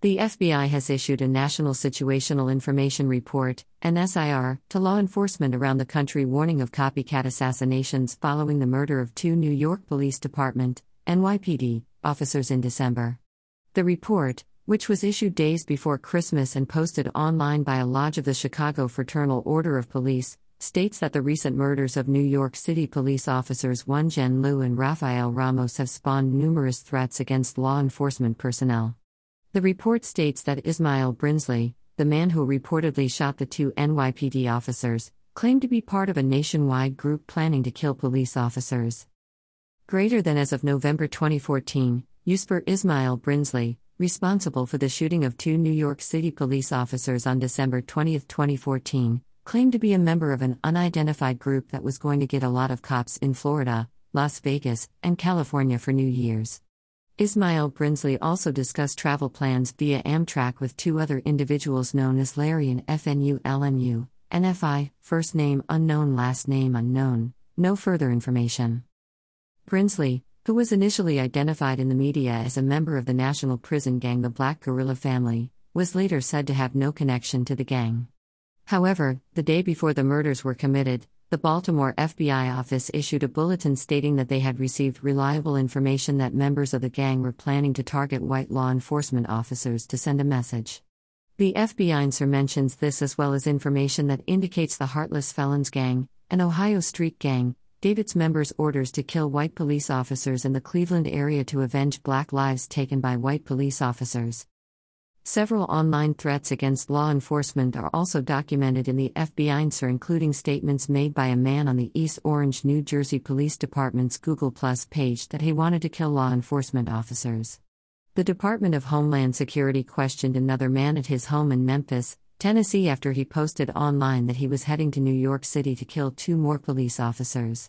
The FBI has issued a National Situational Information Report, NSIR, to law enforcement around the country warning of copycat assassinations following the murder of two New York Police Department, NYPD, officers in December. The report, which was issued days before Christmas and posted online by a lodge of the Chicago Fraternal Order of Police, states that the recent murders of New York City police officers Wenjian Liu and Rafael Ramos have spawned numerous threats against law enforcement personnel. The report states that Ismail Brinsley, the man who reportedly shot the two NYPD officers, claimed to be part of a nationwide group planning to kill police officers. Greater than as of November 2014, Yusfer Ismail Brinsley, responsible for the shooting of two New York City police officers on December 20, 2014, claimed to be a member of an unidentified group that was going to get a lot of cops in Florida, Las Vegas, and California for New Year's. Ismail Brinsley also discussed travel plans via Amtrak with two other individuals known as Larry and FNU LNU, NFI, first name unknown, last name unknown, no further information. Brinsley, who was initially identified in the media as a member of the national prison gang the Black Guerrilla Family, was later said to have no connection to the gang. However, the day before the murders were committed, the Baltimore FBI office issued a bulletin stating that they had received reliable information that members of the gang were planning to target white law enforcement officers to send a message. The FBI NSIR mentions this as well as information that indicates the Heartless Felons Gang, an Ohio street gang, gave its members orders to kill white police officers in the Cleveland area to avenge black lives taken by white police officers. Several online threats against law enforcement are also documented in the FBI NSIR, including statements made by a man on the East Orange, New Jersey Police Department's Google Plus page that he wanted to kill law enforcement officers. The Department of Homeland Security questioned another man at his home in Memphis, Tennessee, after he posted online that he was heading to New York City to kill two more police officers.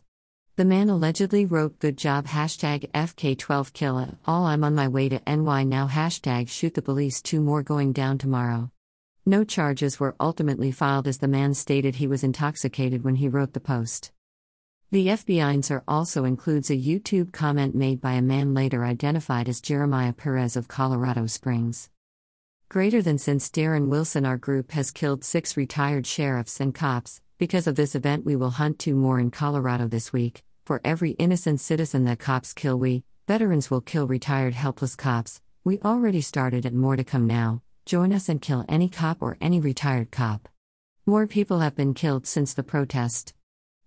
The man allegedly wrote good job hashtag #fk12killa." all I'm on my way to NY now hashtag shoot the police two more going down tomorrow. No charges were ultimately filed as the man stated he was intoxicated when he wrote the post. The FBI NSIR also includes a YouTube comment made by a man later identified as Jeremiah Perez of Colorado Springs. Greater than since Darren Wilson, our group has killed six retired sheriffs and cops. Because of this event, we will hunt two more in Colorado this week. For every innocent citizen that cops kill, we, veterans, will kill retired helpless cops. We already started and more to come now. Join us and kill any cop or any retired cop. More people have been killed since the protest.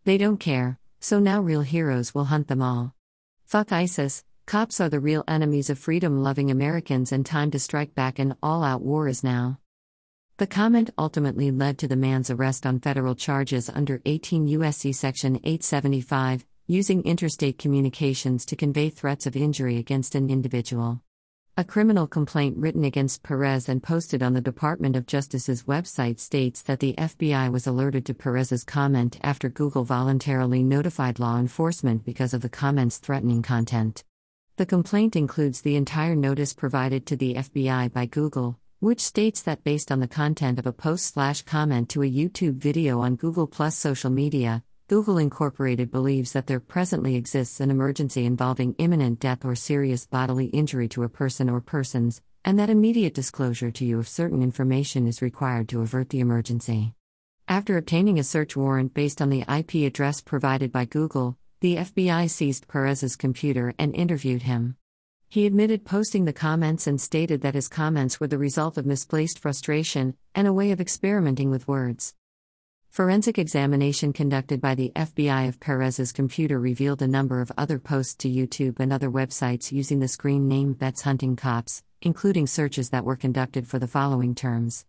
They don't care, so now real heroes will hunt them all. Fuck ISIS, cops are the real enemies of freedom loving Americans, and time to strike back and all out war is now. The comment ultimately led to the man's arrest on federal charges under 18 U.S.C. Section 875, using interstate communications to convey threats of injury against an individual. A criminal complaint written against Perez and posted on the Department of Justice's website states that the FBI was alerted to Perez's comment after Google voluntarily notified law enforcement because of the comment's threatening content. The complaint includes the entire notice provided to the FBI by Google, which states that based on the content of a post slash comment to a YouTube video on Google Plus social media, Google Incorporated believes that there presently exists an emergency involving imminent death or serious bodily injury to a person or persons, and that immediate disclosure to you of certain information is required to avert the emergency. After obtaining a search warrant based on the IP address provided by Google, the FBI seized Perez's computer and interviewed him. He admitted posting the comments and stated that his comments were the result of misplaced frustration and a way of experimenting with words. Forensic examination conducted by the FBI of Perez's computer revealed a number of other posts to YouTube and other websites using the screen name Vets Hunting Cops, including searches that were conducted for the following terms.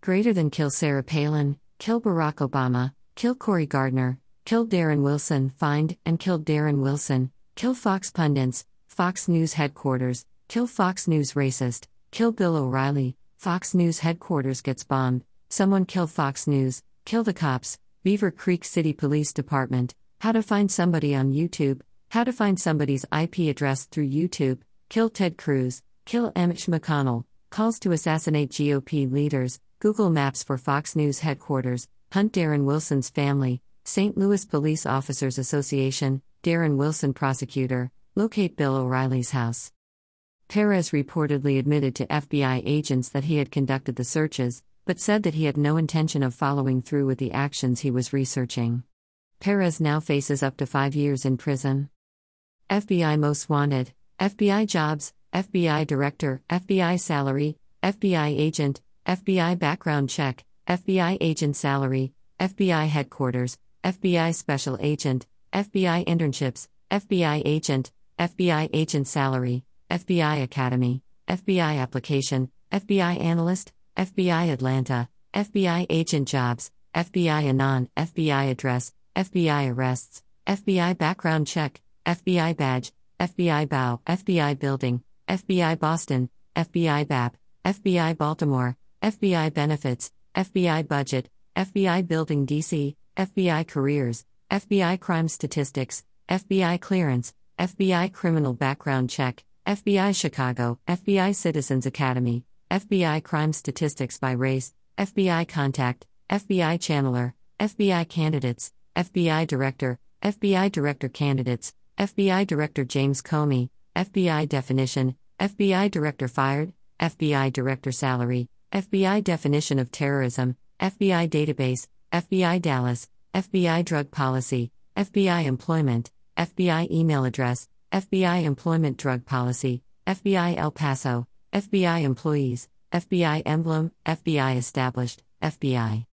Greater than kill Sarah Palin, kill Barack Obama, kill Cory Gardner, kill Darren Wilson, find and kill Darren Wilson, kill Fox Pundits, Fox News headquarters, kill Fox News racist, kill Bill O'Reilly, Fox News headquarters gets bombed, someone kill Fox News, Kill the Cops, Beaver Creek City Police Department, How to Find Somebody on YouTube, How to Find Somebody's IP Address through YouTube, Kill Ted Cruz, Kill Mitch McConnell, Calls to Assassinate GOP Leaders, Google Maps for Fox News Headquarters, Hunt Darren Wilson's Family, St. Louis Police Officers Association, Darren Wilson Prosecutor, Locate Bill O'Reilly's House. Perez reportedly admitted to FBI agents that he had conducted the searches, but said that he had no intention of following through with the actions he was researching. Perez now faces up to five years in prison. FBI Most Wanted, FBI Jobs, FBI Director, FBI Salary, FBI Agent, FBI Background Check, FBI Agent Salary, FBI Headquarters, FBI Special Agent, FBI Internships, FBI Agent, FBI Agent Salary, FBI Academy, FBI Application, FBI Analyst, FBI Atlanta, FBI Agent Jobs, FBI Anon, FBI Address, FBI Arrests, FBI Background Check, FBI Badge, FBI Bow, FBI Building, FBI Boston, FBI BAP, FBI Baltimore, FBI Benefits, FBI Budget, FBI Building DC, FBI Careers, FBI Crime Statistics, FBI Clearance, FBI Criminal Background Check, FBI Chicago, FBI Citizens Academy, FBI Crime Statistics by Race, FBI Contact, FBI Channeler, FBI Candidates, FBI Director, FBI Director Candidates, FBI Director James Comey, FBI Definition, FBI Director Fired, FBI Director Salary, FBI Definition of Terrorism, FBI Database, FBI Dallas, FBI Drug Policy, FBI Employment, FBI email address, FBI Employment Drug Policy, FBI El Paso, FBI Employees, FBI Emblem, FBI Established, FBI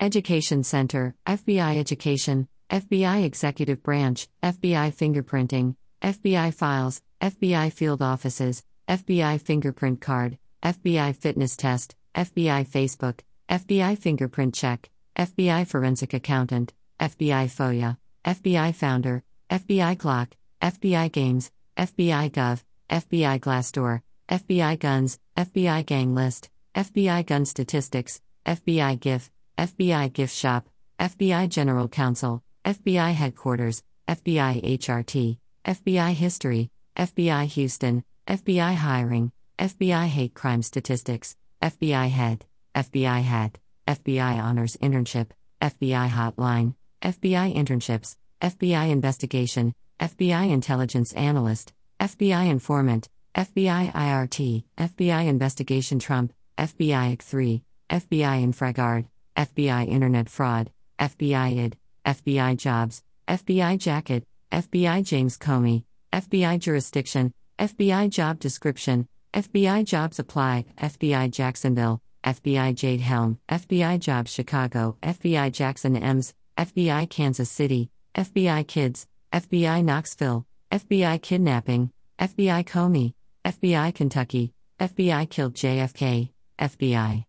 Education Center, FBI Education, FBI Executive Branch, FBI Fingerprinting, FBI Files, FBI Field Offices, FBI Fingerprint Card, FBI Fitness Test, FBI Facebook, FBI Fingerprint Check, FBI Forensic Accountant, FBI FOIA, FBI Founder, FBI Glock, FBI Games, FBI Gov, FBI Glassdoor, FBI Guns, FBI Gang List, FBI Gun Statistics, FBI GIF, FBI Gift Shop, FBI General Counsel, FBI Headquarters, FBI HRT, FBI History, FBI Houston, FBI Hiring, FBI Hate Crime Statistics, FBI Head, FBI Head, FBI Honors Internship, FBI Hotline, FBI Internships, FBI Investigation, FBI Intelligence Analyst, FBI Informant, FBI IRT, FBI Investigation Trump, FBI IC3, FBI InfraGard, FBI Internet Fraud, FBI ID, FBI Jobs, FBI Jacket, FBI James Comey, FBI Jurisdiction, FBI Job Description, FBI Jobs Apply, FBI Jacksonville, FBI Jade Helm, FBI Jobs Chicago, FBI Jackson Ems, FBI Kansas City, FBI Kids, FBI Knoxville, FBI Kidnapping, FBI Comey, FBI Kentucky, FBI Killed JFK, FBI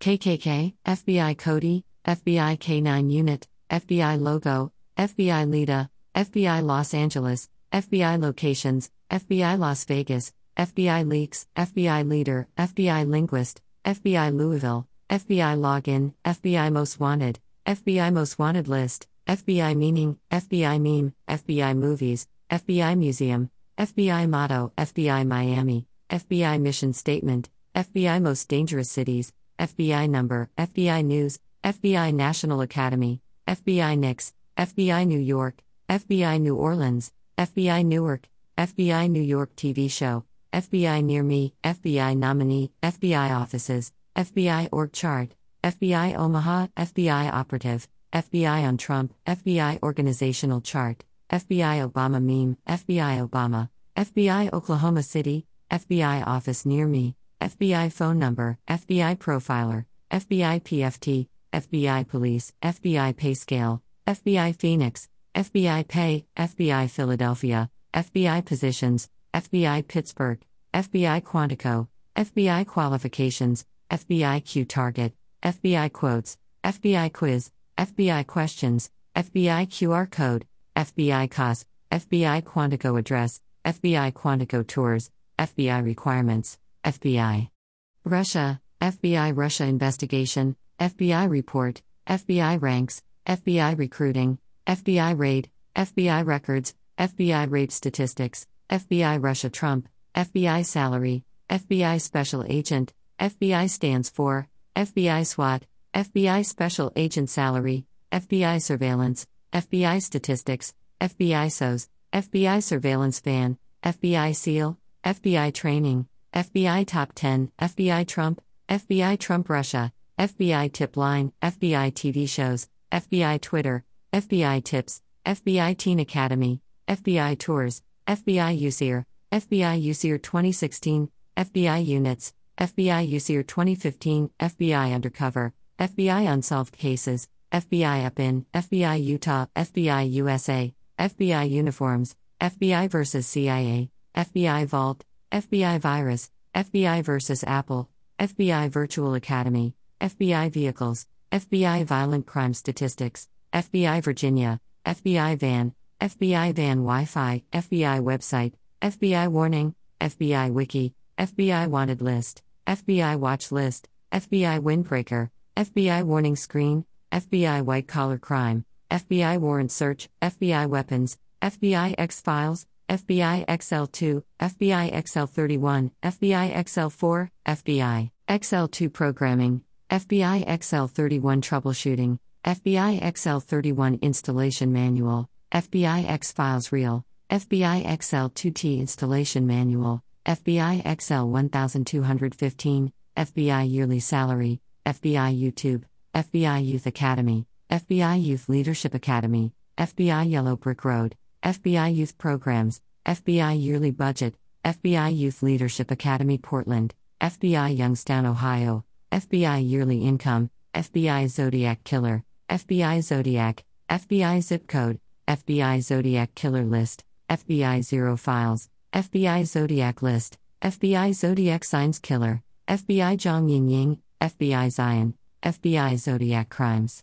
KKK, FBI Cody, FBI K9 Unit, FBI Logo, FBI Lida, FBI Los Angeles, FBI Locations, FBI Las Vegas, FBI Leaks, FBI Leader, FBI Linguist, FBI Louisville, FBI Login, FBI Most Wanted, FBI Most Wanted List, FBI Meaning, FBI Meme, FBI Movies, FBI Museum, FBI Motto, FBI Miami, FBI Mission Statement, FBI Most Dangerous Cities, FBI Number, FBI News, FBI National Academy, FBI NICS, FBI New York, FBI New Orleans, FBI Newark, FBI New York TV Show, FBI Near Me, FBI Nominee, FBI Offices, FBI Org Chart, FBI Omaha, FBI Operative, FBI on Trump, FBI Organizational Chart, FBI Obama Meme, FBI Obama, FBI Oklahoma City, FBI Office Near Me, FBI Phone Number, FBI Profiler, FBI PFT, FBI Police, FBI Pay Scale, FBI Phoenix, FBI Pay, FBI Philadelphia, FBI Positions, FBI Pittsburgh, FBI Quantico, FBI Qualifications, FBI Q Target, FBI Quotes, FBI Quiz, FBI Questions, FBI QR Code, FBI COS, FBI Quantico Address, FBI Quantico Tours, FBI Requirements, FBI Russia, FBI Russia Investigation, FBI Report, FBI Ranks, FBI Recruiting, FBI Raid, FBI Records, FBI Rape Statistics, FBI Russia Trump, FBI Salary, FBI Special Agent, FBI Stands for, FBI SWAT, FBI Special Agent Salary, FBI Surveillance, FBI Statistics, FBI SOS, FBI Surveillance Van, FBI SEAL, FBI Training, FBI Top 10, FBI Trump, FBI Trump Russia, FBI Tip Line, FBI TV Shows, FBI Twitter, FBI Tips, FBI Teen Academy, FBI Tours, FBI UCR, FBI UCR 2016, FBI Units, FBI UCR 2015, FBI Undercover, FBI Unsolved Cases, FBI Up In, FBI Utah, FBI USA, FBI Uniforms, FBI vs. CIA, FBI Vault, FBI Virus, FBI vs. Apple, FBI Virtual Academy, FBI Vehicles, FBI Violent Crime Statistics, FBI Virginia, FBI Van, FBI Van Wi Fi, FBI Website, FBI Warning, FBI Wiki, FBI Wanted List, FBI Watch List, FBI Windbreaker, FBI Warning Screen, FBI White Collar Crime, FBI Warrant Search, FBI Weapons, FBI X Files, FBI XL2, FBI XL31, FBI XL4, FBI XL2 Programming, FBI XL31 Troubleshooting, FBI XL31 Installation Manual, FBI X Files Real, FBI XL2T Installation Manual, FBI XL 1215, FBI Yearly Salary, FBI YouTube, FBI Youth Academy, FBI Youth Leadership Academy, FBI Yellow Brick Road, FBI Youth Programs, FBI Yearly Budget, FBI Youth Leadership Academy Portland, FBI Youngstown, Ohio, FBI Yearly Income, FBI Zodiac Killer, FBI Zodiac, FBI Zip Code, FBI Zodiac Killer List, FBI Zero Files, FBI Zodiac List, FBI Zodiac Signs Killer, FBI Zhang Ying Ying, FBI Zion, FBI Zodiac Crimes.